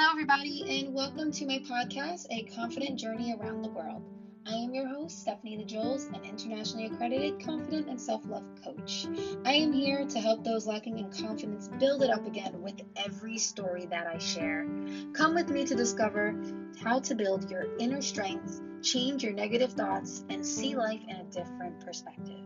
Hello everybody, and welcome to my podcast, A Confident Journey Around the World. I am your host, Stephanie the an internationally accredited confident and self love coach. I am here to help those lacking in confidence build it up again with every story that I share. Come with me to discover how to build your inner strength, change your negative thoughts, and see life in a different perspective.